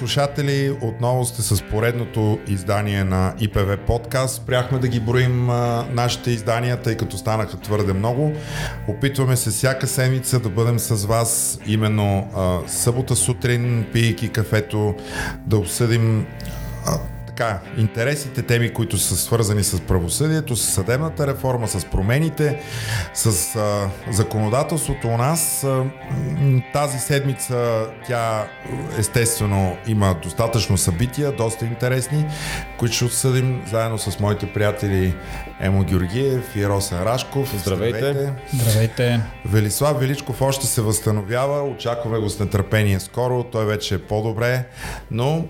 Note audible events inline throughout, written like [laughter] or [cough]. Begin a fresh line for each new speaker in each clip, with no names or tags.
Слушатели! Отново сте с поредното издание на ИПВ подкаст. Спряхме да ги броим а, нашите издания, тъй като станаха твърде много. Опитваме се всяка седмица да бъдем с вас именно а, събота сутрин, пийки кафето, да обсъдим така, интересите теми, които са свързани с правосъдието, с съдебната реформа, с промените, с а, законодателството у нас. А, тази седмица тя естествено има достатъчно събития, доста интересни, които ще отсъдим заедно с моите приятели Емо Георгиев и Росен Рашков.
Здравейте.
Здравейте. Здравейте.
Велислав Величков още се възстановява, очакваме го с нетърпение скоро, той вече е по-добре, но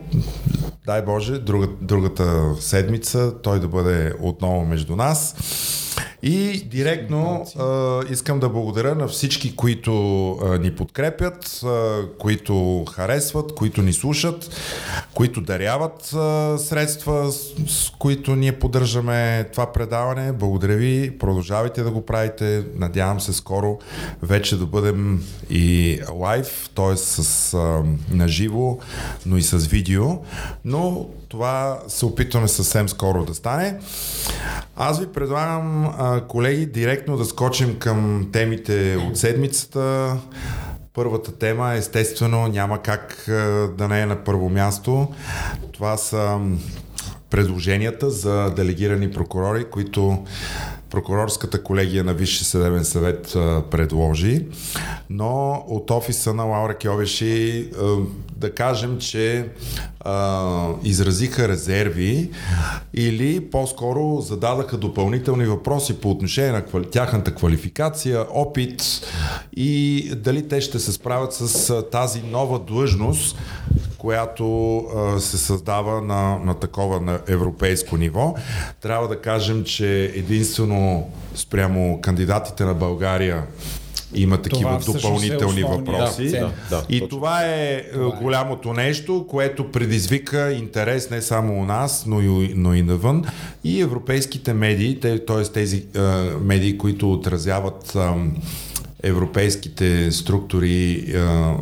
дай Боже, друга, другата седмица той да бъде отново между нас. И директно а, искам да благодаря на всички, които а, ни подкрепят, а, които харесват, които ни слушат, които даряват а, средства, с, с които ние поддържаме това предаване. Благодаря ви, продължавайте да го правите. Надявам се скоро вече да бъдем и лайв, т.е. с а, наживо, но и с видео. Но това се опитваме съвсем скоро да стане. Аз ви предлагам, а, колеги, директно да скочим към темите от седмицата. Първата тема, естествено, няма как а, да не е на първо място. Това са предложенията за делегирани прокурори, които прокурорската колегия на Висше съдебен съвет предложи, но от офиса на Лаура Кьовеши да кажем, че а, изразиха резерви или по-скоро зададаха допълнителни въпроси по отношение на квали... тяхната квалификация, опит и дали те ще се справят с тази нова длъжност, която а, се създава на, на такова на европейско ниво. Трябва да кажем, че единствено спрямо кандидатите на България има такива
Това
допълнителни
е
въпроси.
Да,
да,
и
точно.
това е това голямото нещо, което предизвика интерес не само у нас, но и, но и навън. И европейските медии, т.е. тези а, медии, които отразяват а, европейските структури а,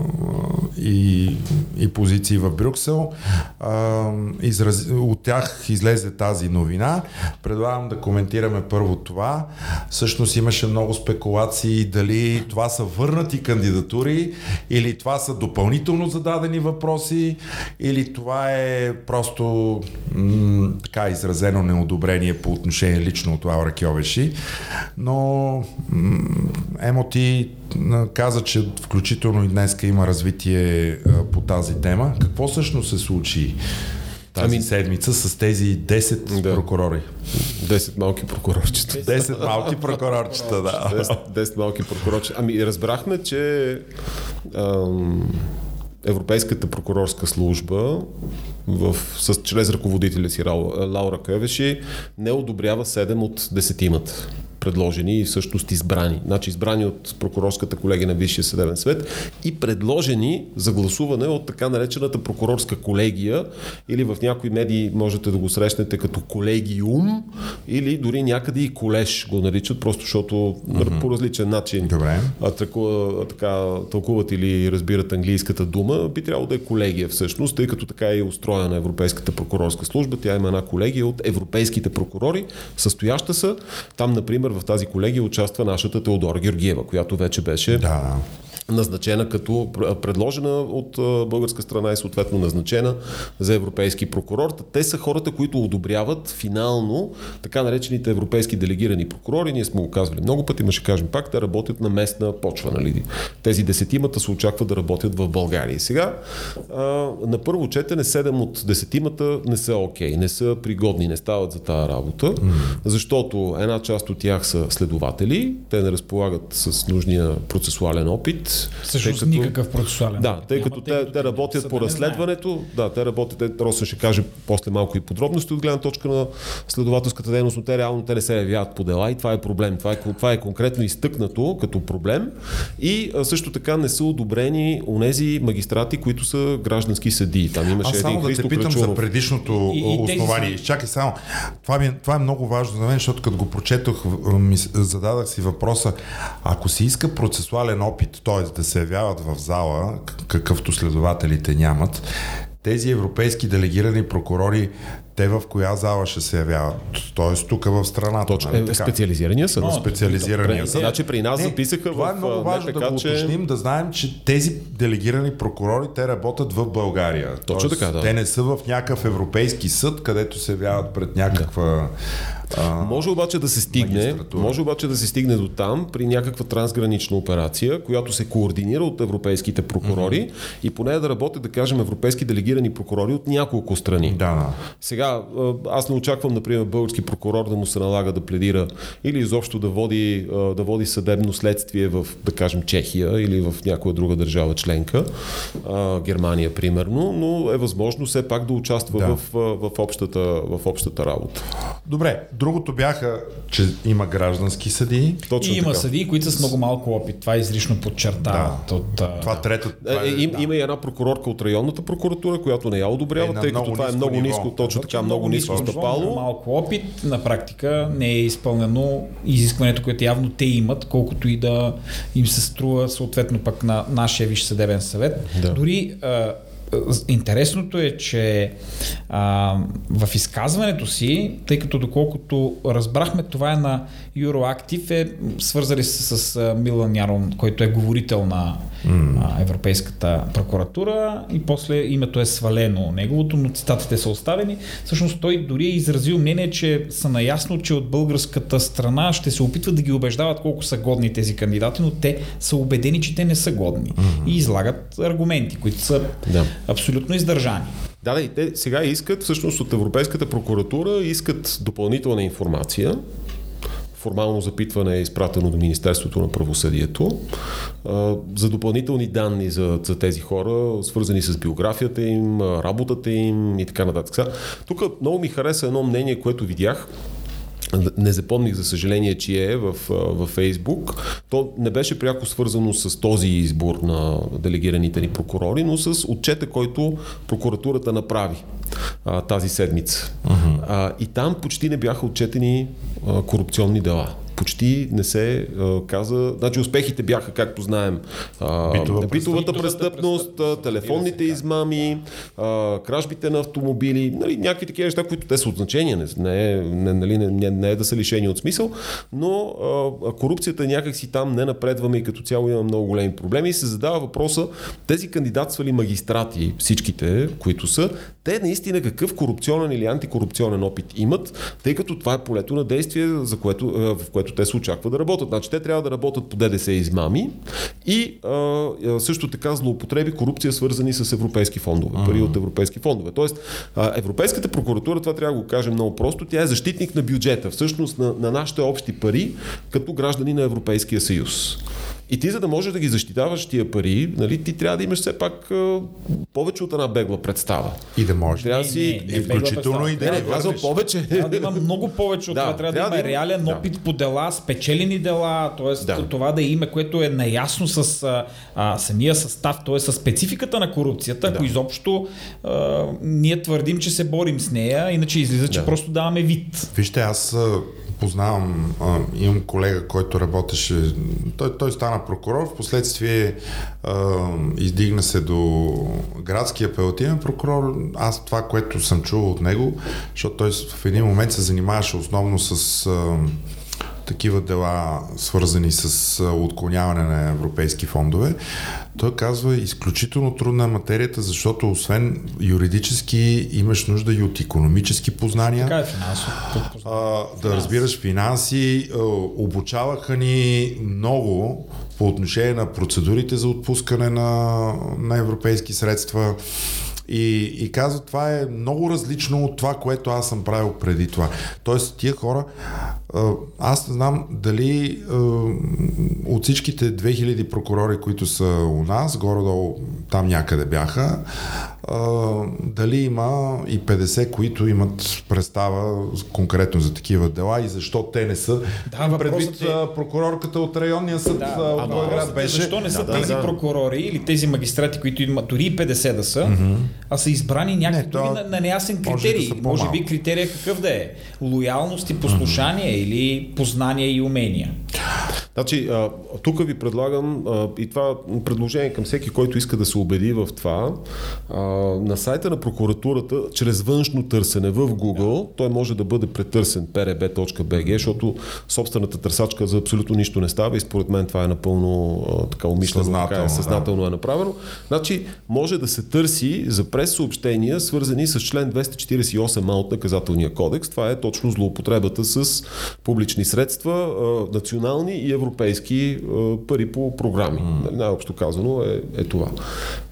и, и позиции в Брюксел. А, израз... От тях излезе тази новина. Предлагам да коментираме първо това. Всъщност имаше много спекулации дали това са върнати кандидатури или това са допълнително зададени въпроси или това е просто м- така изразено неодобрение по отношение лично от Лаура Кьовеши. Но м- Емо каза, че включително и днеска има развитие по тази тема. Какво всъщност се случи тази ами... седмица с тези 10 да. прокурори?
10 малки прокурорчета.
10 малки прокурорчета, да.
10, 10 малки прокурорчета. Ами разбрахме, че ам, Европейската прокурорска служба в, с, чрез ръководителя си Лаура Кевеши не одобрява 7 от десетимата предложени и всъщност избрани. Значи избрани от прокурорската колегия на Висшия съдебен съвет и предложени за гласуване от така наречената прокурорска колегия или в някои медии можете да го срещнете като колегиум или дори някъде и колеж го наричат, просто защото mm-hmm. по различен начин
Добре.
А, така, така тълкуват или разбират английската дума, би трябвало да е колегия всъщност, тъй като така е устроена Европейската прокурорска служба. Тя има една колегия от европейските прокурори, състояща се. Там, например, в тази колегия участва нашата Теодора Георгиева, която вече беше
Да.
Назначена като предложена от българска страна и съответно назначена за европейски прокурор. Те са хората, които одобряват финално така наречените европейски делегирани прокурори. Ние сме го казвали много пъти, но ще кажем пак, те работят на местна почва. Нали? Тези десетимата се очаква да работят в България. И сега на първо четене 7 от десетимата не са окей, не са пригодни, не стават за тази работа, защото една част от тях са следователи, те не разполагат с нужния процесуален опит,
Всъщност като... никакъв процесуален.
Да, тъй като те, те работят по разследването, да, те работят, Росен ще каже после малко и подробности от гледна точка на следователската дейност, но те реално те не се явяват по дела и това е проблем. Това е, това е конкретно изтъкнато като проблем и а, също така не са одобрени онези магистрати, които са граждански съдии. Там имаше
Аз само
един
да те питам
Крачунов.
за предишното
И- и тези
основание.
са-
Чакай само. Това, ми, това е много важно за мен, защото като го прочетох, ми зададах си въпроса, ако се иска процесуален опит, т.е. да се явяват в зала, какъвто следователите нямат, тези европейски делегирани прокурори те в коя зала ще се явяват? Тоест тук в страната.
Точно. Нали, е, специализирания съд.
Но, специализирания
съд. Значи при нас не, записаха
това
в
е много важно НПК, да го уточним, че... да знаем, че тези делегирани прокурори, те работят в България.
Точно
Тоест,
така, да.
Те не са в някакъв европейски съд, където се явяват пред някаква да
а, може обаче да се стигне, може обаче да се стигне до там при някаква трансгранична операция, която се координира от европейските прокурори mm-hmm. и поне да работят, да кажем, европейски делегирани прокурори от няколко страни.
Да, да.
Сега, аз не очаквам, например, български прокурор да му се налага да пледира или изобщо да води, да води съдебно следствие в, да кажем, Чехия или в някоя друга държава членка, Германия, примерно, но е възможно все пак да участва да. В, в, общата, в общата работа.
Добре, Другото бяха, че има граждански съдии.
Точно и има така. съдии, които са с много малко опит. Това е изрично подчертава.
Да. От, това трето. Това
е, е, им, да. Има и една прокурорка от районната прокуратура, която не я одобрява, е, тъй като това е много ниво. ниско, точно така, много, много ниско стъпало.
Малко опит, на практика не е изпълнено изискването, което явно те имат, колкото и да им се струва съответно пък на нашия Висш съдебен съвет. Да. Дори а, Интересното е, че а, в изказването си, тъй като доколкото разбрахме, това е на Euroactive, е свързали се с, Милан Ярон, който е говорител на mm. а, Европейската прокуратура и после името е свалено неговото, но цитатите са оставени. Всъщност той дори е изразил мнение, че са наясно, че от българската страна ще се опитват да ги убеждават колко са годни тези кандидати, но те са убедени, че те не са годни. Mm-hmm. И излагат аргументи, които са да абсолютно издържани.
Да, да, и те сега искат, всъщност от Европейската прокуратура, искат допълнителна информация. Формално запитване е изпратено до Министерството на правосъдието за допълнителни данни за, за тези хора, свързани с биографията им, работата им и така нататък. Тук много ми хареса едно мнение, което видях не запомних, за съжаление, че е в, в Фейсбук. То не беше пряко свързано с този избор на делегираните ни прокурори, но с отчета, който прокуратурата направи а, тази седмица. Uh-huh. А, и там почти не бяха отчетени а, корупционни дела почти не се а, каза. Значи успехите бяха, както знаем, а, Битова битовата престъпност, престъпност телефонните измами, а, кражбите на автомобили, нали, някакви такива неща, които те са от значение, не, не, е, не, нали, не, не, не е да са лишени от смисъл, но а, корупцията някак си там не напредваме и като цяло има много големи проблеми и се задава въпроса, тези кандидатствали магистрати, всичките, които са, те наистина какъв корупционен или антикорупционен опит имат, тъй като това е полето на действие, за което, в което те се очаква да работят. Значи те трябва да работят по ДДС измами и а, също така злоупотреби, корупция свързани с европейски фондове, пари от европейски фондове. Тоест, а, Европейската прокуратура, това трябва да го кажем много просто, тя е защитник на бюджета, всъщност на, на нашите общи пари, като граждани на Европейския съюз. И ти, за да можеш да ги защитаваш тия пари, нали, ти трябва да имаш все пак а, повече от една бегла представа.
И да можеш.
Трябва да си.
Не, не, включително и да
не, казвам повече.
Трябва да има много повече от да, това. Трябва, трябва да има да реален да. опит по дела, спечелени дела, т.е. Да. това да има, което е наясно с а, а, самия състав, т.е. с спецификата на корупцията, да. ако изобщо а, ние твърдим, че се борим с нея, иначе излиза, че да. просто даваме вид.
Вижте, аз познавам, имам колега, който работеше, той, той стана прокурор, в последствие издигна се до градски апелативен прокурор. Аз това, което съм чувал от него, защото той в един момент се занимаваше основно с а, такива дела, свързани с отклоняване на европейски фондове. Той казва, изключително трудна е материята, защото освен юридически имаш нужда и от економически познания.
Така е финансово.
да разбираш финанси. Обучаваха ни много по отношение на процедурите за отпускане на, на европейски средства. И, и казва, това е много различно от това, което аз съм правил преди това. Тоест, тия хора, аз не знам дали от всичките 2000 прокурори, които са у нас, горе-долу там някъде бяха, дали има и 50, които имат представа конкретно за такива дела и защо те не са.
Да, предвид
е... прокурорката от районния съд да, от Блаград беше.
Защо не са да, тези да, прокурори или тези магистрати, които имат дори и 50 да са, mm-hmm. а са избрани някакви не, на, на неясен критерий. Може, да може би критерия какъв да е? Лоялност и послушание mm-hmm. или познание и умения.
Значи, а, тук ви предлагам а, и това предложение към всеки, който иска да се убеди в това. А, на сайта на прокуратурата, чрез външно търсене в Google, той може да бъде претърсен prb.bg, защото собствената търсачка за абсолютно нищо не става и според мен това е напълно а, така умишлено,
Съзнателно,
така е, съзнателно е направено. Значи, може да се търси за прес-съобщения, свързани с член 248а от наказателния кодекс. Това е точно злоупотребата с публични средства, а, национални и европейски а, пари по програми. Mm. Най-общо казано е, е това.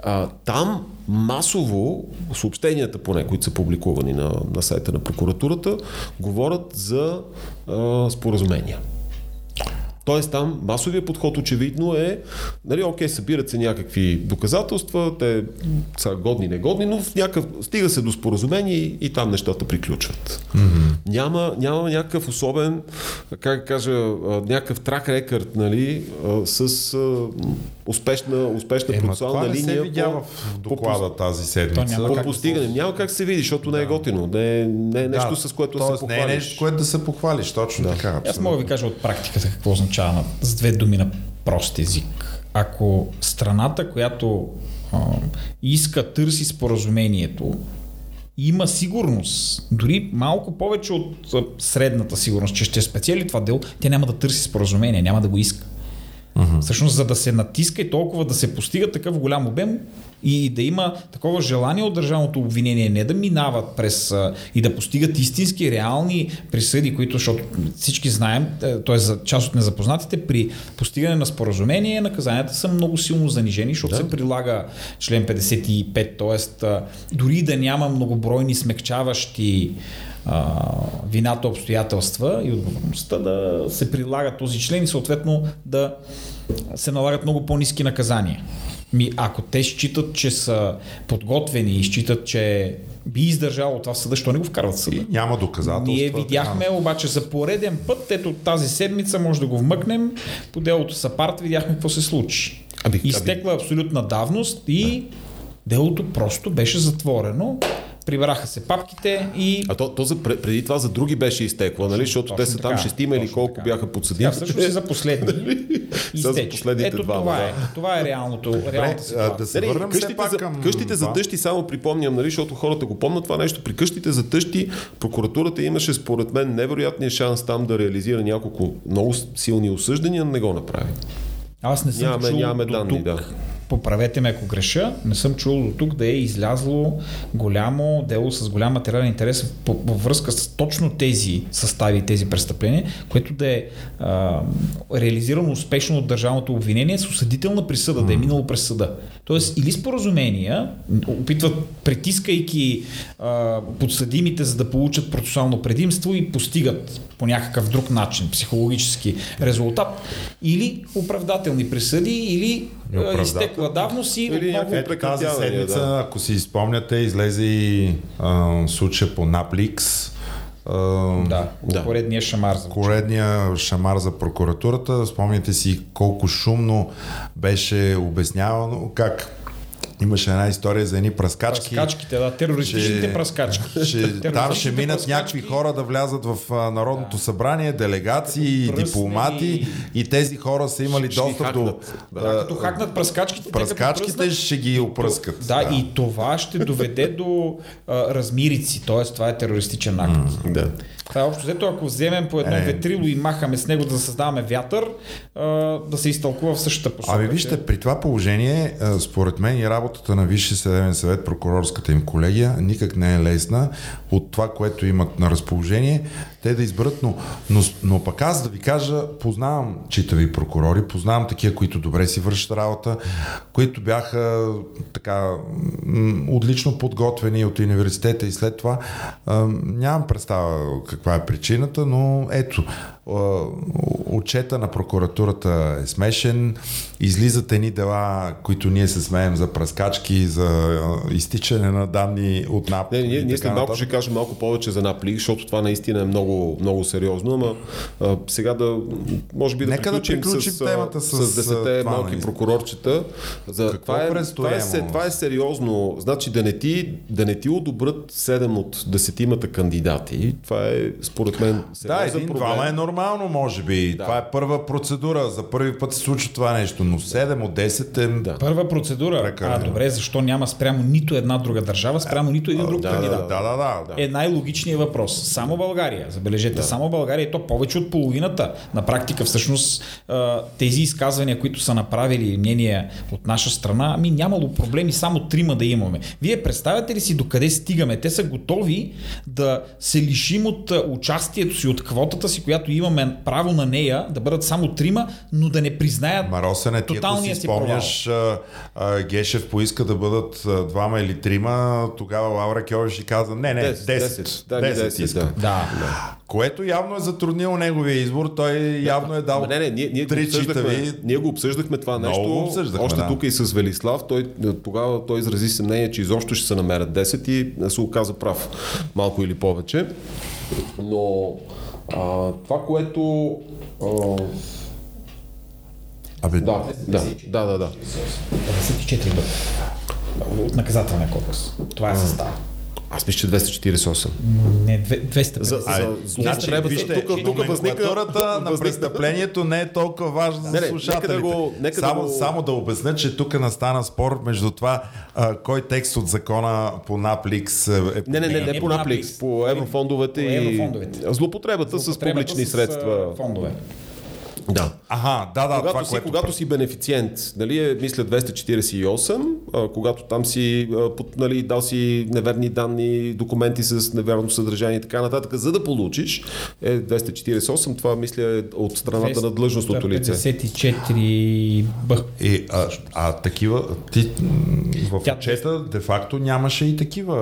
А, там масово съобщенията, поне, които са публикувани на, на сайта на прокуратурата, говорят за а, споразумения. Тоест там масовия подход очевидно е, нали, окей, събират се някакви доказателства, те са годни, негодни, но в някакъв, стига се до споразумение и, и там нещата приключват. Mm-hmm. Няма, няма някакъв особен, как кажа, някакъв трак рекърд, нали, с успешна, успешна
Ема,
процесуална
това не
линия.
се видя
по,
в доклада
по,
тази седмица.
няма
по
как
постигане. Няма как се види, защото да. не е готино. Не е, не е нещо,
Да,
с което да се
не е
похвалиш.
нещо, което да се похвалиш, точно
Да.
така.
Аз
абсолютно.
мога да ви кажа от практиката какво означава на, с две думи на прост език. Ако страната, която а, иска, търси споразумението, има сигурност, дори малко повече от средната сигурност, че ще спечели това дело, тя няма да търси споразумение, няма да го иска. Uh-huh. Всъщност, за да се натиска и толкова да се постига такъв голям обем и да има такова желание от държавното обвинение не да минават през и да постигат истински, реални присъди, които, защото всички знаем, т.е. за част от незапознатите, при постигане на споразумение наказанията са много силно занижени, защото да. се прилага член 55, т.е. дори да няма многобройни смекчаващи а, вината обстоятелства и отговорността да се прилага този член и съответно да се налагат много по-низки наказания. Ми, ако те считат, че са подготвени и считат, че би издържало това в съда, що не го вкарват в съда?
И няма доказателства.
Ние видяхме обаче за пореден път, ето тази седмица може да го вмъкнем, по делото Сапарт видяхме какво се случи.
Аби-
Изтекла абсолютна давност и делото просто беше затворено. Прибраха се папките и
А то, то за, пре- преди това за други беше изтекло, нали? Защото те са там
така,
шестима или колко
така.
бяха подсъдими.
Сега всъщност за последни [laughs]
Сега за последните
Ето
двама,
това
да.
е. Това е реалното,
Добре,
реалната
а, да се
Нали,
върнем
къщите,
пак
за,
към
къщите за тъщи, само припомням, нали, защото хората го помнят това нещо. При къщите за тъщи прокуратурата имаше според мен невероятния шанс там да реализира няколко много силни осъждания, но не го направи.
Аз не съм
Нямаме-
чул
нямаме
до
данни,
тук,
да.
Поправете ме ако греша, не съм чул до тук да е излязло голямо дело с голям материален интерес във връзка с точно тези състави, тези престъпления, което да е а, реализирано успешно от държавното обвинение с осъдителна присъда, да е минало през съда. Тоест или споразумения, опитват притискайки а, подсъдимите, за да получат процесуално предимство и постигат по някакъв друг начин психологически резултат, или оправдателни присъди, или а, Изтекла давност и
Или
отново...
Ето тази
прекратяване,
седмица,
да.
ако си спомняте, излезе и а, случая по Напликс. А,
Да,
Да.
поредния шамар за
Поредния шамар за прокуратурата. Спомняте си колко шумно беше обяснявано как имаше една история за едни пръскачки.
Пръскачките, да, терористичните пръскачки. [laughs]
Че там ще минат
пръскачки.
някакви хора да влязат в а, Народното събрание, делегации,
Като пръсне
дипломати
и-
тези хора са имали
Ще
достъп до...
хакнат.
Да, като хакнат пръскачките, те като
Пръскачките
пръснат,
ще ги опръскат.
Да, и това ще доведе до а, размирици, т.е. това е терористичен акт.
Да.
Това е общо взето, ако вземем по едно
Е.
ветрило и махаме с него да създаваме вятър, а, да се изтълкува в същата посока.
Ами вижте, при това положение, а, според мен и работата на Висшия съдебен съвет, прокурорската им колегия, никак не е лесна. От това, което имат на разположение, те да изберат, но, но, но пък аз да ви кажа, познавам читави прокурори, познавам такива, които добре си вършат работа, които бяха така отлично подготвени от университета и след това. А, нямам представа каква е причината, но ето, отчета на прокуратурата е смешен, излизат едни дела, които ние се смеем за пръскачки, за изтичане на данни от НАП.
Не, ние, ние след малко ще кажем малко повече за Напли, защото това наистина е много, много сериозно, ама а, сега да, може би да
Нека да
приключим,
приключим
с,
темата с,
с 10
това,
малки
наистина.
прокурорчета. За,
Какво
това, е, това, е, се-
ама?
това е сериозно. Значи да не ти, да не ти одобрят 7 от 10 кандидати, това е според мен
Да,
сериозен
един,
проблем.
двама е нормално. нормално, може би. Да. Това е първа процедура. За първи път се случва това нещо, но 7 от 10 е... Да.
Първа процедура. Прекалено. А, добре, защо няма спрямо нито една друга държава, спрямо нито един друг
да,
кандидат?
Да, да, да, да.
Е най-логичният въпрос. Само България. Забележете, да. само България и то повече от половината. На практика, всъщност, тези изказвания, които са направили мнения от наша страна, ами нямало проблеми само трима да имаме. Вие представяте ли си докъде стигаме? Те са готови да се лишим от участието си, от квотата си, която имаме право на нея, да бъдат само трима, но да не признаят
Маросене, ти ако си спомняш, Гешев поиска да бъдат двама или трима, тогава Лаура Кьовеш ще каза, не, не, 10. 10, 10, да, 10, 10 иска.
Да. да.
Което явно е затруднило неговия избор. Той явно е дал.
Не, не, ние, ние, три го обсъждахме, ние го обсъждахме това нещо. Много обсъждахме, още да. тук и с Велислав. Той, тогава той изрази съмнение, че изобщо ще се намерят 10 и се оказа прав. Малко или повече. Но а, това, което. А,
Абе,
да, да, да, да, да.
54 от наказателния кодекс. Това е състав.
Аз мисля, че 248.
Не, 200.
За, за злоупотреба.
Тук, тук възниква... [laughs] на престъплението не е толкова важна за слушателите. Нека да го, нека само, да го... само да обясня, че тук настана спор между това а, кой текст от закона по Напликс е...
Не, не, не, не, не по Напликс, по еврофондовете, по еврофондовете. и злоупотребата, с публични с, средства.
Фондове.
Да.
Ага, да, да.
Когато,
това,
си,
което...
когато си бенефициент, нали е, мисля 248, а, когато там си а, под, нали, дал си неверни данни, документи с невярно съдържание и така нататък, за да получиш е 248, това мисля е от страната на длъжностното лице.
54 Б.
И, а, а такива, ти в Тя... отчета де-факто нямаше и такива.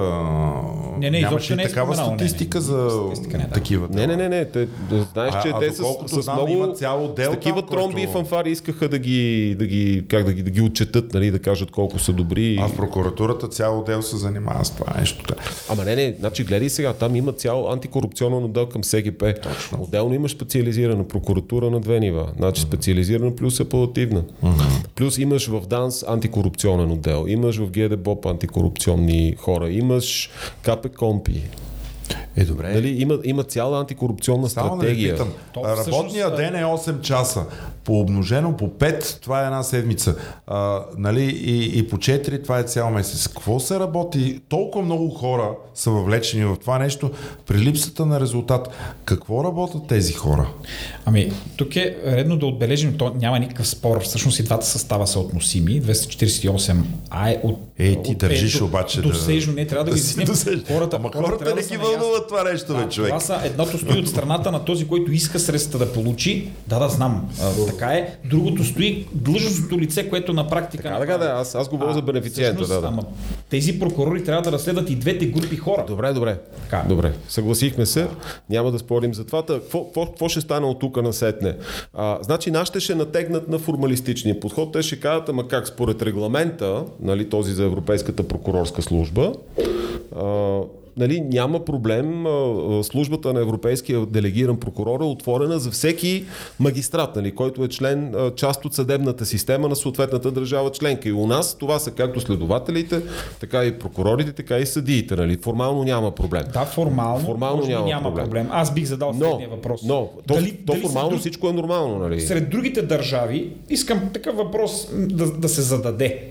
Не, не,
нямаше и
не
е такава статистика не, не, не, за статистика не, да. такива.
Не, не, не, не. Те, знаеш, че а, те а с, с много. Има
цяло отдел.
С такива там, тромби който... и фанфари искаха да ги, да ги, как да ги, да ги отчетат, нали, да кажат колко са добри.
А в прокуратурата цял отдел се занимава с това нещо.
Ама не, не, значи гледай сега, там има цял антикорупционен отдел към СГП. Точно. Отделно има специализирана прокуратура на две нива. Значи специализирана плюс апелативна. Mm-hmm. Плюс имаш в ДАНС антикорупционен отдел, имаш в ГДБОП антикорупционни хора, имаш КП Компи.
Е, добре.
Нали, има, има цяла антикорупционна Само стратегия.
питам. Работният ден е 8 часа. По обмножено по 5, това е една седмица. А, нали, и, и по 4, това е цял месец. Какво се работи? Толкова много хора са въвлечени в това нещо при липсата на резултат. Какво работят тези хора?
Ами, тук е редно да отбележим, то няма никакъв спор. Всъщност и двата състава са относими. 248 А е от.
Ей, ти държиш
е,
обаче
до, да. Досежно, не трябва да, да ги [laughs]
изясним. Хората, Ама хората, хората не ги вълнуват това нещо, бе, човек.
Това са, едното стои от страната на този, който иска средства да получи. Да, да, знам. А, така е. Другото стои длъжностното лице, което на практика.
Така, така, да, аз, аз говоря за бенефициента. Да, да. Ама,
тези прокурори трябва да разследват и двете групи хора.
Добре, добре. Така. Добре. Съгласихме се. Няма да спорим за това. Какво ще стане от тук на сетне? А, значи, нашите ще натегнат на формалистичния подход. Те ще кажат, ама как според регламента, нали, този за Европейската прокурорска служба, а, нали, няма проблем. Службата на Европейския делегиран прокурор е отворена за всеки магистрат, нали, който е член, част от съдебната система на съответната държава членка. И у нас това са както следователите, така и прокурорите, така и съдиите. Нали. Формално няма проблем.
Да, формално, формално няма, няма проблем. проблем. Аз бих задал но, следния въпрос.
Но, то, дали, то дали формално друг... всичко е нормално. Нали?
Сред другите държави искам такъв въпрос да, да се зададе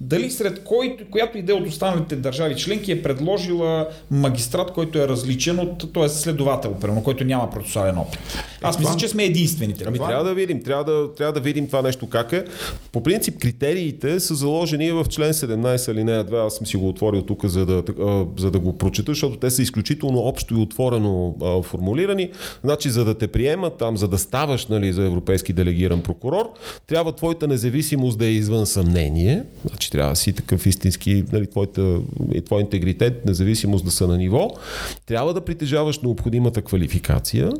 дали сред който, която идея от останалите държави членки е предложила магистрат, който е различен от, т.е. следовател, примерно, който няма процесуален опит. Аз е, мисля, това... че сме единствените.
Ами трябва да видим, трябва да, трябва да видим това нещо как е. По принцип, критериите са заложени в член 17 алинея 2. Аз съм си го отворил тук, за да, за да го прочета, защото те са изключително общо и отворено а, формулирани. Значи, за да те приемат там, за да ставаш нали, за европейски делегиран прокурор, трябва твоята независимост да е извън съмнение. Значи, че трябва да си такъв истински, нали, твоята, и твой интегритет, независимост да са на ниво, трябва да притежаваш необходимата квалификация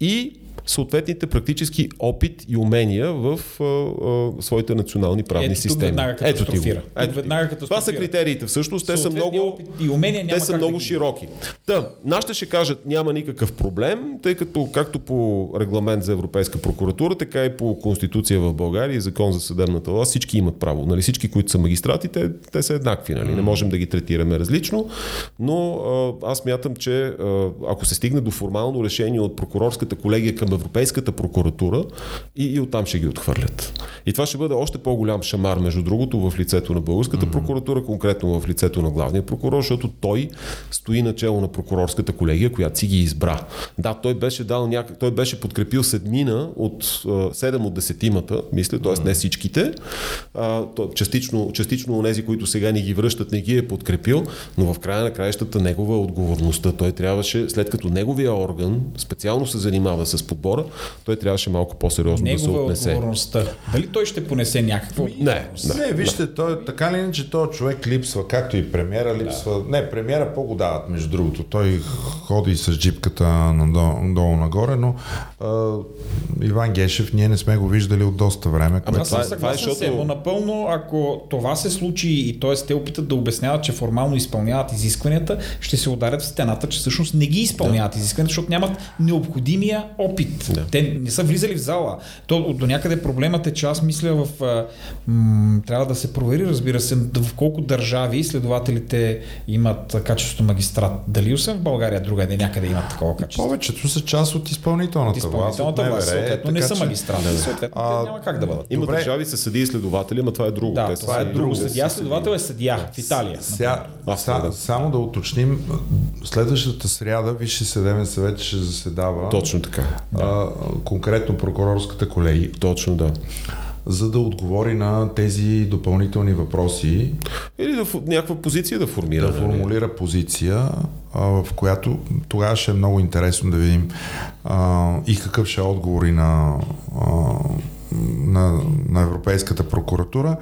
и съответните практически опит и умения в а, а, своите национални правни
Ето,
системи. Ето ти го. Ето ти. Това са критериите. Всъщност те са много,
и умения
те са много
да
широки. Та, нашите ще кажат, няма никакъв проблем, тъй като както по регламент за Европейска прокуратура, така и по Конституция в България и закон за съдебната власт, всички имат право. Нали, всички, които са магистрати, те, те са еднакви. Нали? Не можем да ги третираме различно, но а, аз мятам, че а, ако се стигне до формално решение от прокурорската колегия към Европейската прокуратура, и, и оттам ще ги отхвърлят. И това ще бъде още по-голям шамар, между другото, в лицето на българската прокуратура, конкретно в лицето на главния прокурор, защото той стои начало на прокурорската колегия, която си ги избра. Да, той беше дал няк... той беше подкрепил седмина от а, 7 от десетимата, мисля, т.е. не всичките. А, то, частично, частично онези, които сега ни ги връщат, не ги е подкрепил, но в края на краищата негова е отговорността. Той трябваше, след като неговия орган специално се занимава с подбора, той трябваше малко по-сериозно да се
Негова
отнесе.
отговорността. Дали той ще понесе някаква
Не, не.
Не, вижте, той, така ли иначе този човек липсва, както и премиера липсва. Не, премиера по-го дават, между другото. Той ходи с джипката надолу, нагоре, но а, Иван Гешев ние не сме го виждали от доста време.
Ама
Аз
това
съм
е- това е,
съгласен
защото-
Ево напълно, ако това се случи и т.е. те опитат да обясняват, че формално изпълняват изискванията, ще се ударят в стената, че всъщност не ги изпълняват изискванията, защото нямат необходимия опит.
Да.
Те не са влизали в зала. То до някъде проблемът е, че аз мисля в... М, трябва да се провери, разбира се, в колко държави следователите имат качеството магистрат. Дали освен в България другаде някъде имат такова качество?
Повечето са част от изпълнителната,
Изпълнителната
власт, от
съответно, не са
че-
магистрати. Съответно,
А,
няма как да бъдат.
Има
Добре.
държави с съди и следователи, но това е друго.
Да,
Те
това е друго. Съдия следовател е съдия в Италия.
Ся,
Аз
са,
да.
само да уточним, следващата сряда Висше съдебен съвет ще заседава
Точно така.
А, конкретно прокурорската колегия,
Точно да.
за да отговори на тези допълнителни въпроси,
Или да, някаква позиция да формира.
да
нали?
формулира позиция, а, в която тогава ще е много интересно да видим а, и какъв ще е отговор и на, а, на, на Европейската прокуратура,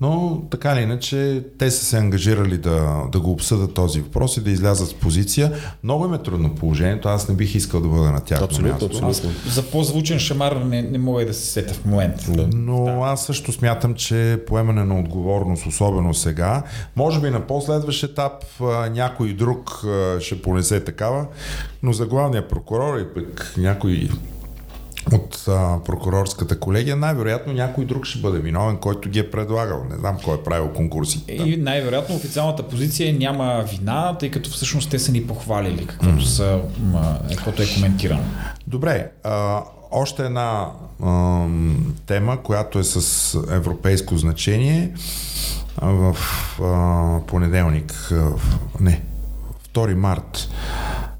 но така или иначе те са се ангажирали да, да го обсъдат този въпрос и да излязат с позиция. Много им е трудно положението, аз не бих искал да бъда на тяхно
Абсолютно,
място.
абсолютно.
За по-звучен шамар не, не мога и да се сета в момента.
Да.
Но аз също смятам, че поемане на отговорност, особено сега, може би на последващ етап някой друг ще понесе такава, но за главния прокурор и пък някой от а, прокурорската колегия, най-вероятно някой друг ще бъде виновен, който ги е предлагал. Не знам кой е правил конкурсите.
И най-вероятно официалната позиция е няма вина, тъй като всъщност те са ни похвалили, каквото, са, м, е, каквото е коментирано.
Добре, а, още една ам, тема, която е с европейско значение. А, В а, понеделник, а, в- не, 2 март,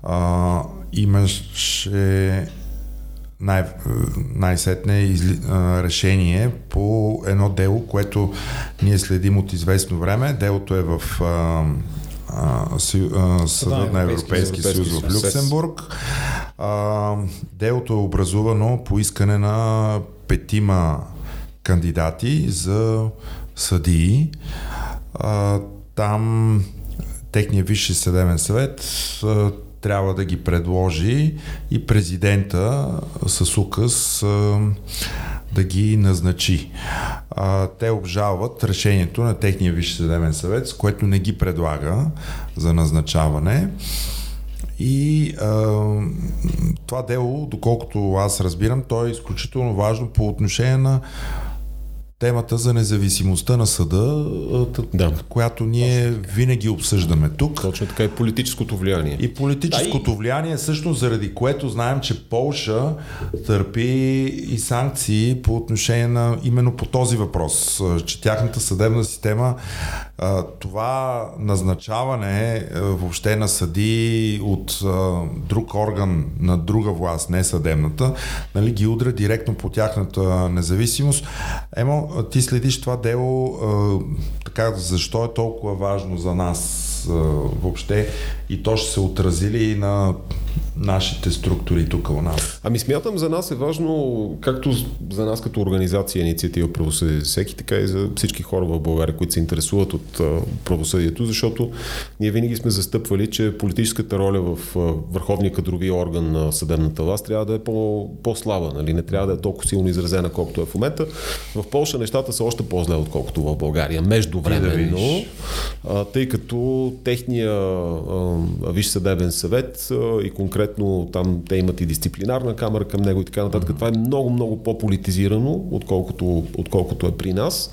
а, имаше най- най-сетне изли, а, решение по едно дело, което ние следим от известно време. Делото е в а, а, Сю- а, Съда на Европейски съюз в. Люксембург. А, делото е образувано по искане на петима кандидати за съдии. А, там техният висше съдебен съвет а, трябва да ги предложи и президента с указ да ги назначи. Те обжалват решението на техния висше съдебен съвет, с което не ги предлага за назначаване. И а, това дело, доколкото аз разбирам, то е изключително важно по отношение на темата за независимостта на съда,
Да.
която ние винаги обсъждаме тук.
Точно така и политическото влияние.
И политическото влияние, всъщност заради което знаем, че Полша търпи и санкции по отношение на именно по този въпрос, че тяхната съдебна система това назначаване въобще на съди от друг орган на друга власт, не съдебната, нали, ги удря директно по тяхната независимост. Емо, ти следиш това дело, а, така, защо е толкова важно за нас а, въобще? И то ще се отрази ли и на нашите структури тук у нас?
Ами смятам за нас е важно, както за нас като организация инициатива правосъдие за всеки, така и за всички хора в България, които се интересуват от правосъдието, защото ние винаги сме застъпвали, че политическата роля в върховния кадрови орган на съдебната власт трябва да е по, по-слаба, нали? не трябва да е толкова силно изразена, колкото е в момента. В Польша нещата са още по-зле, отколкото в България. Междувременно, да тъй като техния Висш съдебен съвет и конкретно там те имат и дисциплинарна камера към него и така нататък. Mm-hmm. Това е много, много по-политизирано, отколкото, отколкото е при нас.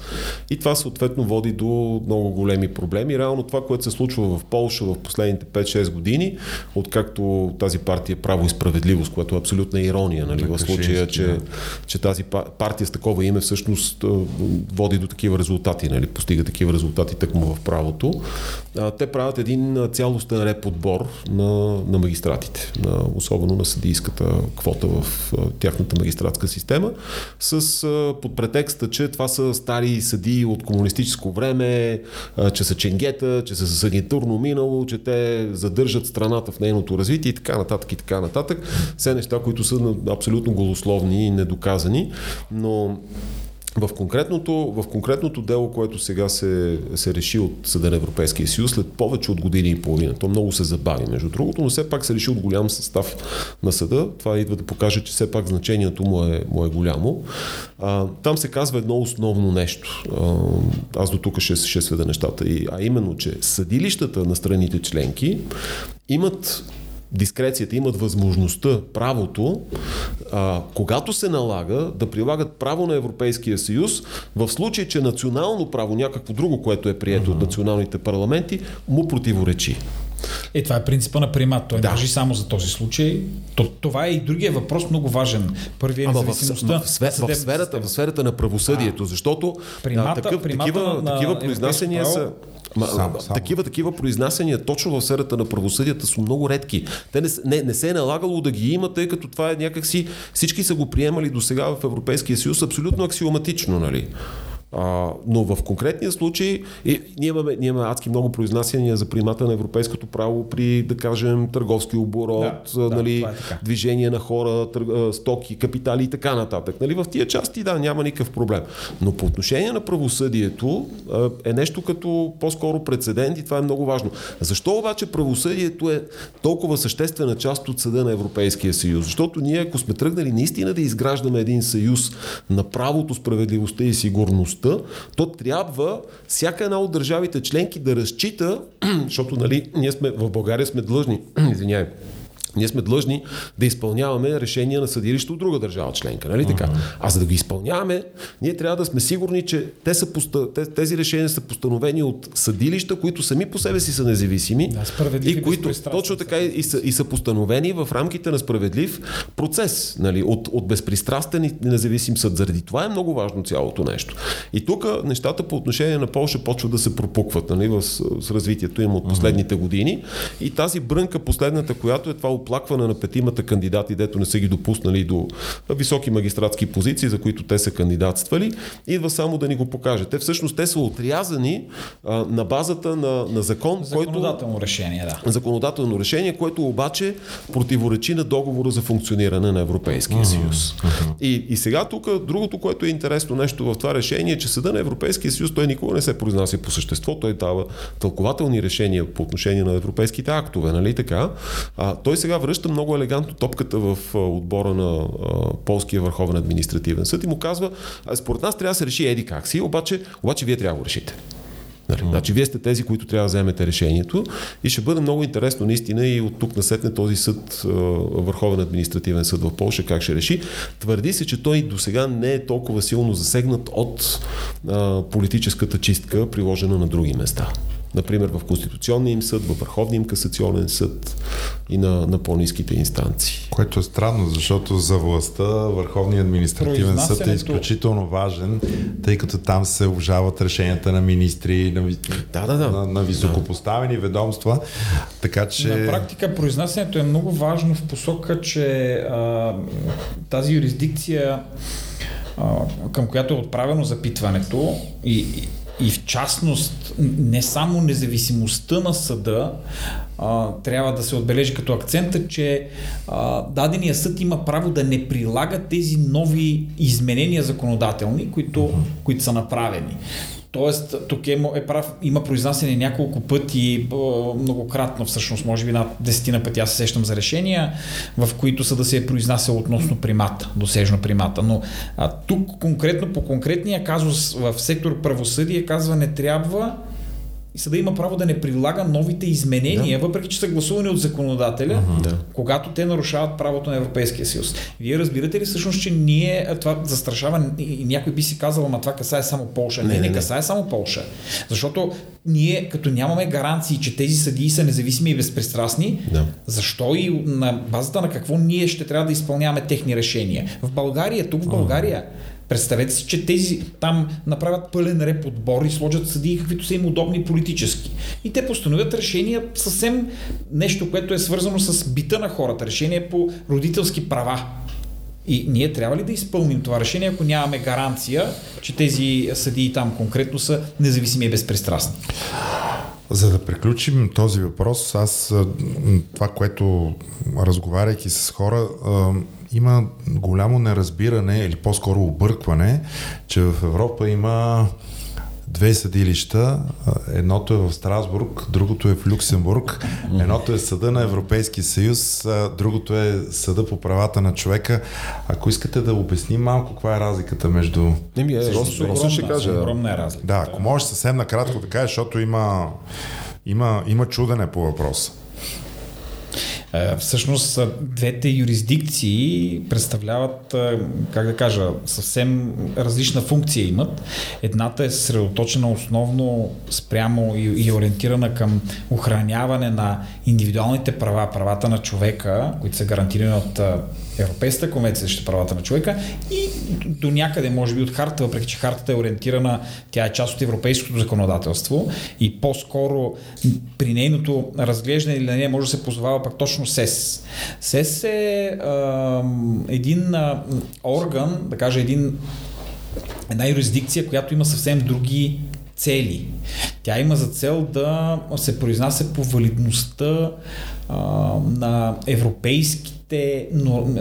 И това съответно води до много големи проблеми. Реално това, което се случва в Полша в последните 5-6 години, откакто тази партия Право и справедливост, което е абсолютна ирония, нали, в случая, че, че тази партия с такова име всъщност води до такива резултати, нали, постига такива резултати тъкмо в правото. Те правят един цялостен реподбор на, на магистратите, на, особено на съдийската квота в тяхната магистратска система, с под претекста, че това са стари съдии от комунистическо време, че са ченгета, че са с агентурно минало, че те задържат страната в нейното развитие и така нататък и така нататък. Все неща, които са абсолютно голословни и недоказани, но в конкретното, в конкретното дело, което сега се, се реши от Съда на Европейския съюз, след повече от години и половина, то много се забави, между другото, но все пак се реши от голям състав на съда. Това идва да покаже, че все пак значението му е, му е голямо. А, там се казва едно основно нещо. А, аз до тук ще, ще сведа нещата. А именно, че съдилищата на страните членки имат дискрецията, имат възможността, правото, а, когато се налага да прилагат право на Европейския съюз, в случай, че национално право, някакво друго, което е прието uh-huh. от националните парламенти, му противоречи.
Е, това е принципа на примат. Той да. въжи само за този случай. То, това е и другия въпрос много важен. Първият е независимостта.
В, в, в, в, сферата, в сферата на правосъдието, защото примата, а, такъв, такива, на, такива произнасяния са Ма, сам, сам. Такива, такива произнасяния точно в сферата на правосъдията са много редки. Те не, не, не се е налагало да ги има, тъй като това е някакси всички са го приемали до сега в Европейския съюз абсолютно аксиоматично, нали? А, но в конкретния случай и, ние, имаме, ние имаме адски много произнасяния за примата на европейското право при, да кажем, търговски оборот, да, нали, да, е движение на хора, тър, стоки, капитали и така нататък. Нали, в тия части, да, няма никакъв проблем. Но по отношение на правосъдието е нещо като по-скоро прецедент и това е много важно. Защо обаче правосъдието е толкова съществена част от съда на Европейския съюз? Защото ние, ако сме тръгнали наистина да изграждаме един съюз на правото, справедливостта и сигурност, сигурността, то трябва всяка една от държавите членки да разчита, [clears throat] защото нали, ние сме в България сме длъжни, [clears throat] извинявай, ние сме длъжни да изпълняваме решения на съдилище от друга държава членка. Нали така? А за да ги изпълняваме, ние трябва да сме сигурни, че те са поста... тези решения са постановени от съдилища, които сами по себе си са независими
да,
и които точно така и са, и са постановени в рамките на справедлив процес нали, от, от безпристрастен и независим съд. Заради това е много важно цялото нещо. И тук нещата по отношение на Польша почват да се пропукват нали, в, с развитието им от последните години. И тази брънка, последната, която е това оплакване на петимата кандидати, дето не са ги допуснали до високи магистратски позиции, за които те са кандидатствали, идва само да ни го покаже. Те всъщност те са отрязани а, на базата на, на закон,
Законодателно
който,
решение, да.
Законодателно решение, което обаче противоречи на договора за функциониране на Европейския съюз. И, и сега тук другото, което е интересно нещо в това решение, е, че Съда на Европейския съюз той никога не се произнася по същество, той дава тълкователни решения по отношение на европейските актове, нали така? А, той сега сега връща много елегантно топката в отбора на Полския върховен административен съд и му казва, според нас трябва да се реши еди как си, обаче, обаче вие трябва да го решите. Нали? Значи вие сте тези, които трябва да вземете решението и ще бъде много интересно наистина и от тук насетне този съд, Върховен административен съд в Польша, как ще реши. Твърди се, че той до сега не е толкова силно засегнат от а, политическата чистка, приложена на други места например в Конституционния им съд, в Върховния им касационен съд и на, на по-низките инстанции.
Което е странно, защото за властта Върховният административен съд е изключително важен, тъй като там се обжават решенията на министри, на,
да, да, да.
на, на високопоставени да. ведомства. Така че...
На практика произнасянето е много важно в посока, че а, тази юрисдикция, към която е отправено запитването и, и в частност не само независимостта на съда а, трябва да се отбележи като акцента, че а, дадения съд има право да не прилага тези нови изменения законодателни, които, които са направени. Тоест, тук е, е прав, има произнасяне няколко пъти, многократно всъщност, може би над десетина пъти аз се сещам за решения, в които са да се е произнасял относно примата, досежно примата. Но а, тук конкретно по конкретния казус в сектор правосъдие казва не трябва и съда има право да не прилага новите изменения, да. въпреки че са гласувани от законодателя, uh-huh. да. когато те нарушават правото на Европейския съюз. Вие разбирате ли всъщност, че ние това застрашава и някой би си казал, ама това касае само Полша. Не, не, не, не касае само Полша. Защото ние, като нямаме гаранции, че тези съдии са независими и безпристрастни, да. защо и на базата на какво ние ще трябва да изпълняваме техни решения? В България, тук в България, uh-huh Представете си, че тези там направят пълен реп отбор и сложат съдии, каквито са им удобни политически. И те постановят решения съвсем нещо, което е свързано с бита на хората, решение по родителски права. И ние трябва ли да изпълним това решение, ако нямаме гаранция, че тези съдии там конкретно са независими и безпристрастни?
За да приключим този въпрос, аз това, което разговаряйки с хора, има голямо неразбиране или по-скоро объркване, че в Европа има две съдилища. Едното е в Страсбург, другото е в Люксембург. Едното е съда на Европейския съюз, другото е съда по правата на човека. Ако искате да обясним малко каква е разликата между...
Не ми е, Росо ще каже.
Огромна е разлика.
Да, ако можеш съвсем накратко да кажеш, защото има, има, има чудене по въпроса.
Е, всъщност двете юрисдикции представляват, как да кажа, съвсем различна функция имат. Едната е съсредоточена основно спрямо и, ориентирана към охраняване на индивидуалните права, правата на човека, които са гарантирани от Европейската конвенция за правата на човека и до някъде, може би, от харта, въпреки че хартата е ориентирана, тя е част от европейското законодателство и по-скоро при нейното разглеждане или на нея може да се позовава пак точно СЕС. СЕС е а, един а, орган, да кажа един една юрисдикция, която има съвсем други цели. Тя има за цел да се произнася по валидността а, на европейски европейските,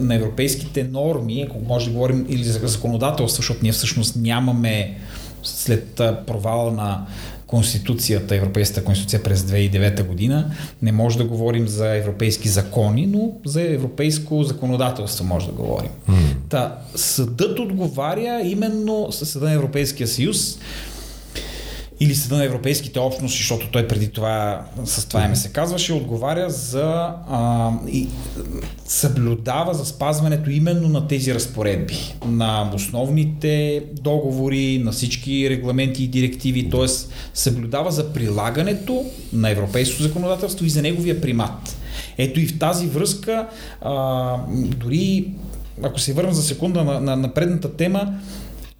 на европейските норми, ако може да говорим или за законодателство, защото ние всъщност нямаме след провала на Конституцията, Европейската конституция през 2009 година, не може да говорим за европейски закони, но за европейско законодателство може да говорим. Mm. Та, съдът отговаря именно съда на Европейския съюз или Съда на Европейските общности, защото той преди това с това име се казваше, отговаря за а, и съблюдава за спазването именно на тези разпоредби, на основните договори, на всички регламенти и директиви, т.е. съблюдава за прилагането на европейското законодателство и за неговия примат. Ето и в тази връзка, а, дори ако се върна за секунда на, на, на предната тема,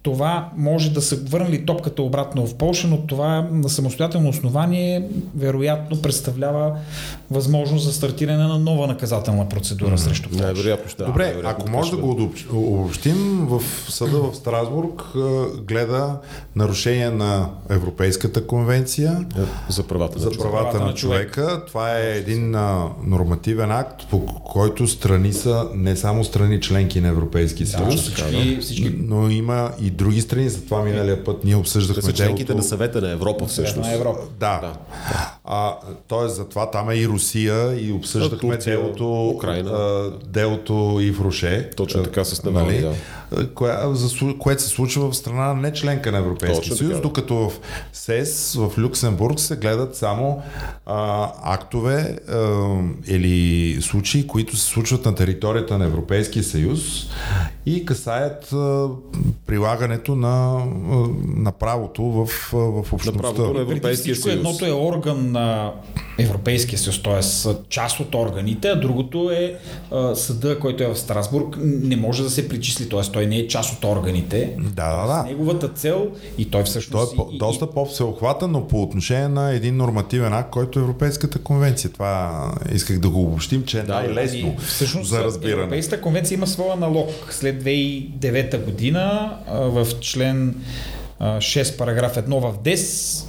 това може да се върнали топката обратно в Польша, но това на самостоятелно основание вероятно представлява възможност за стартиране на нова наказателна процедура mm-hmm. срещу Польша.
Не, вероятно ще.
Добре, вероятно, ако може да го обобщим, в съда в Страсбург гледа нарушение на Европейската конвенция
за правата,
за правата на, на човека. човека. Това е един нормативен акт, по който страни са не само страни членки на Европейския съюз, да, но има и други страни. Затова миналия път ние обсъждахме.
Да членките делото... на съвета на Европа всъщност.
На Европа.
Да. да. А, тоест, затова там е и Русия и обсъждахме Турция, делото,
Украина.
А, делото и в Роше.
Точно така с Навали, нали? да
за, което се случва в страна не членка на Европейския съюз, така. докато в СЕС, в Люксембург се гледат само а, актове а, или случаи, които се случват на територията на Европейския съюз и касаят а, прилагането на, на правото в, в общността. На правото
на Европейския съюз. Едното е орган на Европейския съюз, т.е. част от органите, а другото е а, съда, който е в Страсбург, не може да се причисли, т.е. той не е част от органите.
Да, да, да.
Неговата цел и той всъщност...
Той е по,
и,
доста по-всеохватен, но по отношение на един нормативен акт, който е Европейската конвенция. Това исках да го обобщим, че е да, най-лесно всъщност, за разбиране.
Европейската конвенция има своя налог. След 2009 година в член 6 параграф 1 в ДЕС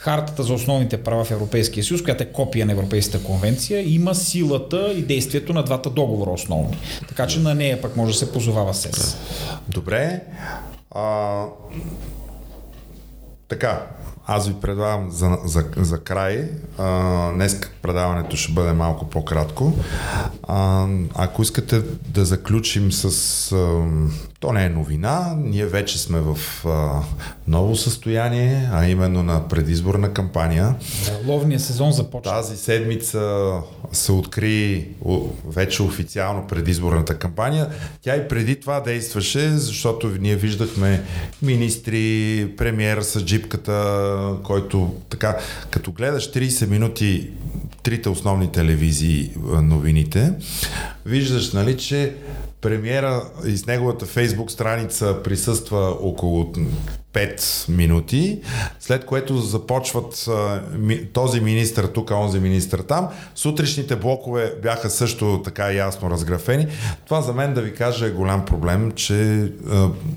Хартата за основните права в Европейския съюз, която е копия на Европейската конвенция, има силата и действието на двата договора основни. Така че на нея пък може да се позовава СЕС.
Добре. А, така, аз ви предлагам за, за, за край. А, днес предаването ще бъде малко по-кратко. А, ако искате да заключим с... то не е новина. Ние вече сме в а, ново състояние, а именно на предизборна кампания.
Ловния сезон започва.
Тази седмица се откри вече официално предизборната кампания. Тя и преди това действаше, защото ние виждахме министри, премиера с джипката, който така, като гледаш 30 минути трите основни телевизии новините, виждаш, нали, че премиера из неговата фейсбук страница присъства около 5 минути, след което започват този министр тук, онзи министр там. Сутрешните блокове бяха също така ясно разграфени. Това за мен да ви кажа е голям проблем, че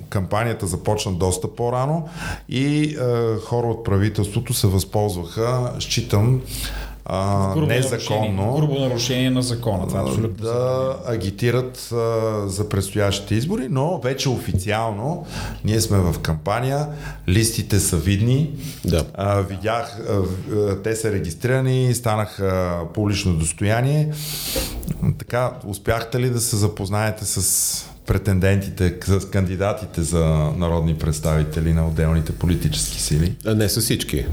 кампанията започна доста по-рано и хора от правителството се възползваха, считам, а, грубо незаконно.
Нарушение, грубо нарушение на закона. Това е
да агитират а, за предстоящите избори, но вече официално ние сме в кампания, листите са видни.
Да.
А, видях, а, те са регистрирани, станаха публично достояние. Така, успяхте ли да се запознаете с претендентите, с кандидатите за народни представители на отделните политически сили?
А не с всички.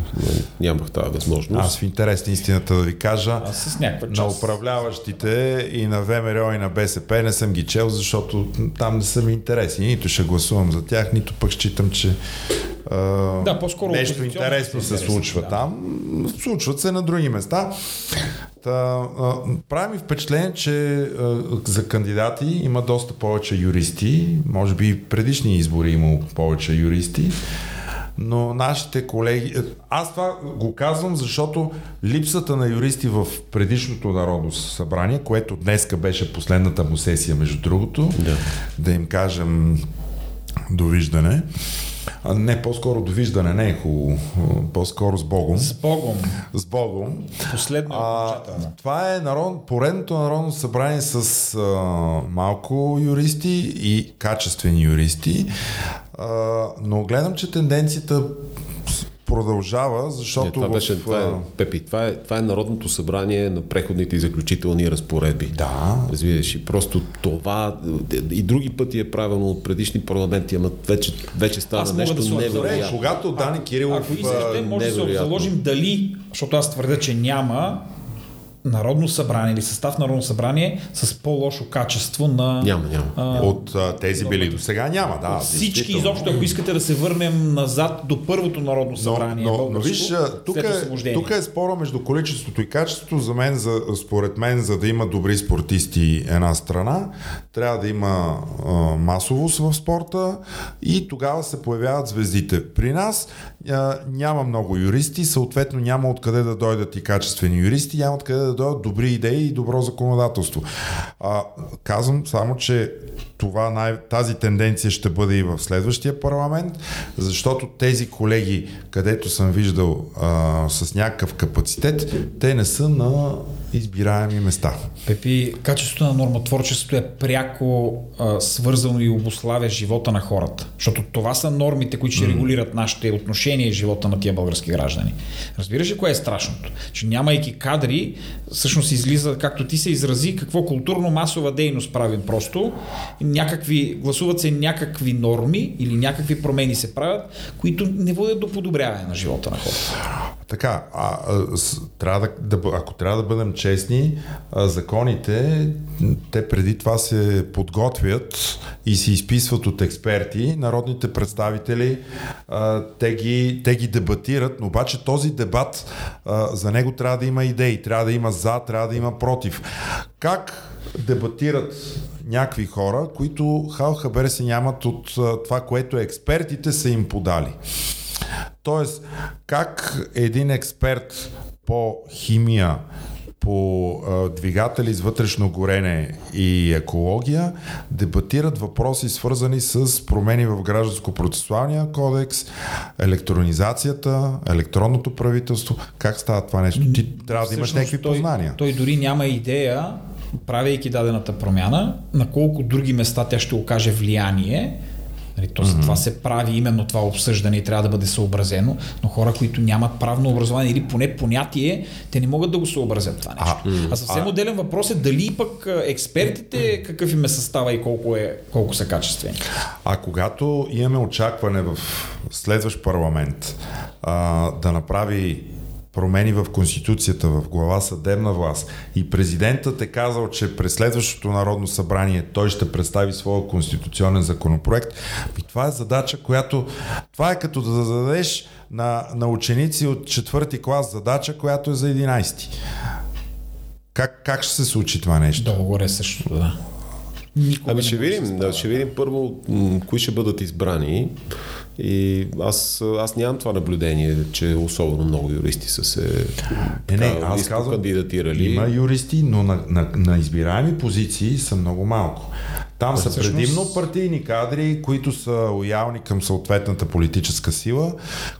Нямах тази възможност.
Аз в интерес на истината да ви кажа,
Аз с на
част... управляващите и на ВМРО и на БСП не съм ги чел, защото там не са ми интересни. Нито ще гласувам за тях, нито пък считам, че
да, по-скоро
нещо интересно се случва да. там. Случват се на други места. Та, а, прави ми впечатление, че а, за кандидати има доста повече юристи. Може би предишни избори има повече юристи. Но нашите колеги... Аз това го казвам, защото липсата на юристи в предишното Народно събрание, което днеска беше последната му сесия, между другото, да, да им кажем довиждане, а не, по-скоро довиждане, не е хубаво. По-скоро с Богом.
С Богом.
С Богом.
Последно а,
Това е народ, поредното народно събрание с а, малко юристи и качествени юристи. А, но гледам, че тенденцията продължава, защото... Не,
това, беше, в... това, е, Пепи, това, е, това е Народното събрание на преходните и заключителни разпоредби.
Да.
Разбираш, и просто това и други пъти е правено от предишни парламенти, ама вече, вече стана нещо да невероятно.
Когато Дани Кирилов...
Ако искате, може да заложим дали, защото аз твърда, че няма, Народно събрание или състав на Народно събрание с по-лошо качество на...
Няма, няма.
А, от а, тези били до сега няма, да. От
всички изобщо, ако искате да се върнем назад до първото Народно събрание.
Но, но, но виж, тук е, тук е спора между количеството и качеството. За мен, за, според мен, за да има добри спортисти една страна, трябва да има а, масовост в спорта и тогава се появяват звездите. При нас няма много юристи, съответно няма откъде да дойдат и качествени юристи, няма откъде да дойдат добри идеи и добро законодателство. А, казвам само, че това тази тенденция ще бъде и в следващия парламент, защото тези колеги, където съм виждал а, с някакъв капацитет, те не са на избираеми места.
Пепи, качеството на нормотворчеството е пряко а, свързано и обославя живота на хората. Защото това са нормите, които ще регулират нашите отношения и живота на тия български граждани. Разбираш ли кое е страшното? Че нямайки кадри, всъщност излиза, както ти се изрази, какво културно-масова дейност правим просто. Някакви, гласуват се някакви норми или някакви промени се правят, които не водят до подобряване на живота на хората.
Така, а, а, трябва да, да, ако трябва да бъдем честни, а, законите, те преди това се подготвят и се изписват от експерти. Народните представители, а, те, ги, те ги дебатират, но обаче този дебат, а, за него трябва да има идеи, трябва да има за, трябва да има против. Как дебатират някакви хора, които хал хабер се нямат от това, което експертите са им подали. Тоест, как един експерт по химия по а, двигатели с вътрешно горене и екология дебатират въпроси свързани с промени в гражданско-процесуалния кодекс, електронизацията, електронното правителство. Как става това нещо? Ти трябва да имаш някакви
той,
познания.
Той дори няма идея, правейки дадената промяна, на колко други места тя ще окаже влияние Нали, то за това се прави именно това обсъждане и трябва да бъде съобразено, но хора, които нямат правно образование или поне понятие, те не могат да го съобразят това нещо. А, а съвсем а... отделен въпрос е дали пък експертите какъв им е състава и колко, е, колко са качествени.
А когато имаме очакване в следващ парламент а, да направи промени в Конституцията, в глава съдебна власт и президентът е казал, че през следващото Народно събрание той ще представи своя конституционен законопроект, и това е задача, която... Това е като да зададеш на, на ученици от четвърти клас задача, която е за 11. Как, как ще се случи това нещо?
Долу-горе също, да.
Никога ами ще видим, да, ще видим първо м- кои ще бъдат избрани. И аз, аз нямам това наблюдение, че особено много юристи са се
не, не, аз казвам,
кандидатирали.
Има юристи, но на, на, на избираеми позиции са много малко. Там са всъщност... предимно партийни кадри, които са лоялни към съответната политическа сила,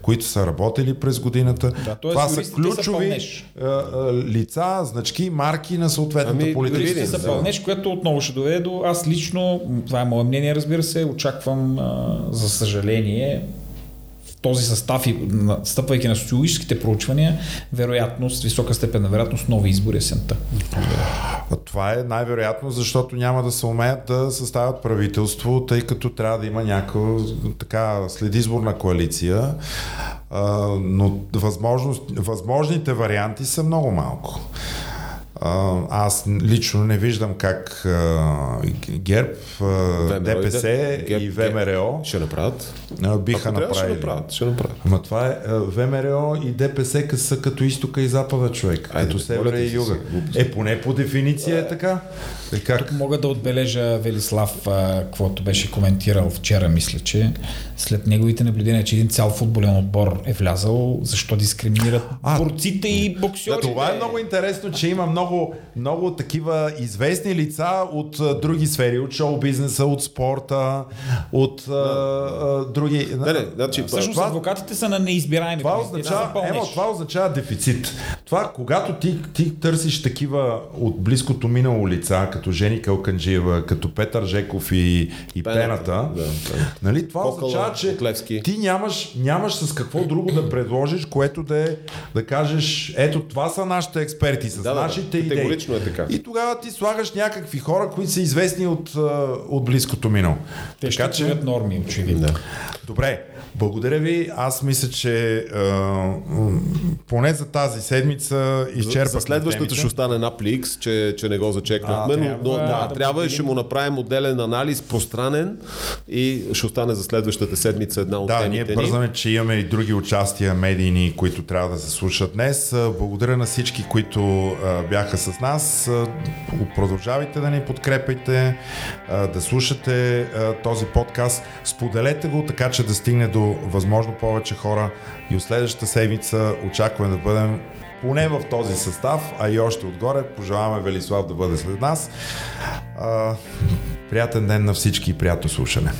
които са работили през годината.
Да,
Това са ключови са лица, значки, марки на съответната ами, политическа
сила. са пълнеш, което отново ще доведе до... Аз лично, това е мое мнение, разбира се, очаквам, за съжаление, този състав и стъпвайки на социологическите проучвания, вероятност, висока степен на вероятност, нови избори есента.
Това е най-вероятно, защото няма да се умеят да съставят правителство, тъй като трябва да има някаква така следизборна коалиция, но възможните варианти са много малко аз лично не виждам как ГЕРБ, ВМРО ДПС и, и ВМРО
ще направят.
биха Ако направили. Ще
направят, ще направят.
Ама това е ВМРО и ДПС са като изтока и запада човек, Айде, като севера и юга. Е, поне по дефиниция е така.
Е, как? Тук мога да отбележа Велислав, каквото беше коментирал вчера, мисля, че след неговите наблюдения, че един цял футболен отбор е влязал, защо дискриминират а, борците и боксерите.
Това е много интересно, че има много, много такива известни лица от а, други сфери, от шоу-бизнеса, от спорта, от а, а, други...
Не, не, значи, Всъщност това, адвокатите са на неизбираеми.
Това означава, емо, това означава дефицит. Това, когато ти, ти търсиш такива от близкото минало лица, като Жени Калканджиева, като Петър Жеков и, и Пената, Пената да, да. нали, това Покола, означава, че Котлевски. ти нямаш, нямаш с какво друго да предложиш, което да, е, да кажеш, ето това са нашите експерти, с да, нашите да, идеи.
е така.
И тогава ти слагаш някакви хора, които са известни от, от близкото минало.
Те така, ще че... норми, очевидно. Да.
Добре, благодаря ви. Аз мисля, че а, поне за тази седмица изчерпах. За,
следващата ще остане на пликс, че, че не го зачекнахме, но, но да, да, трябва и ще му направим отделен анализ, пространен и ще остане за следващата седмица една от
да,
темите
ние бързаме, че имаме и други участия медийни, които трябва да се слушат днес. Благодаря на всички, които а, бяха с нас. Продължавайте да ни подкрепяйте, а, да слушате този подкаст. Споделете го така, че да стигне до възможно повече хора и от следващата седмица очакваме да бъдем поне в този състав, а и още отгоре. Пожелаваме Велислав да бъде след нас. Приятен ден на всички и приятно слушане.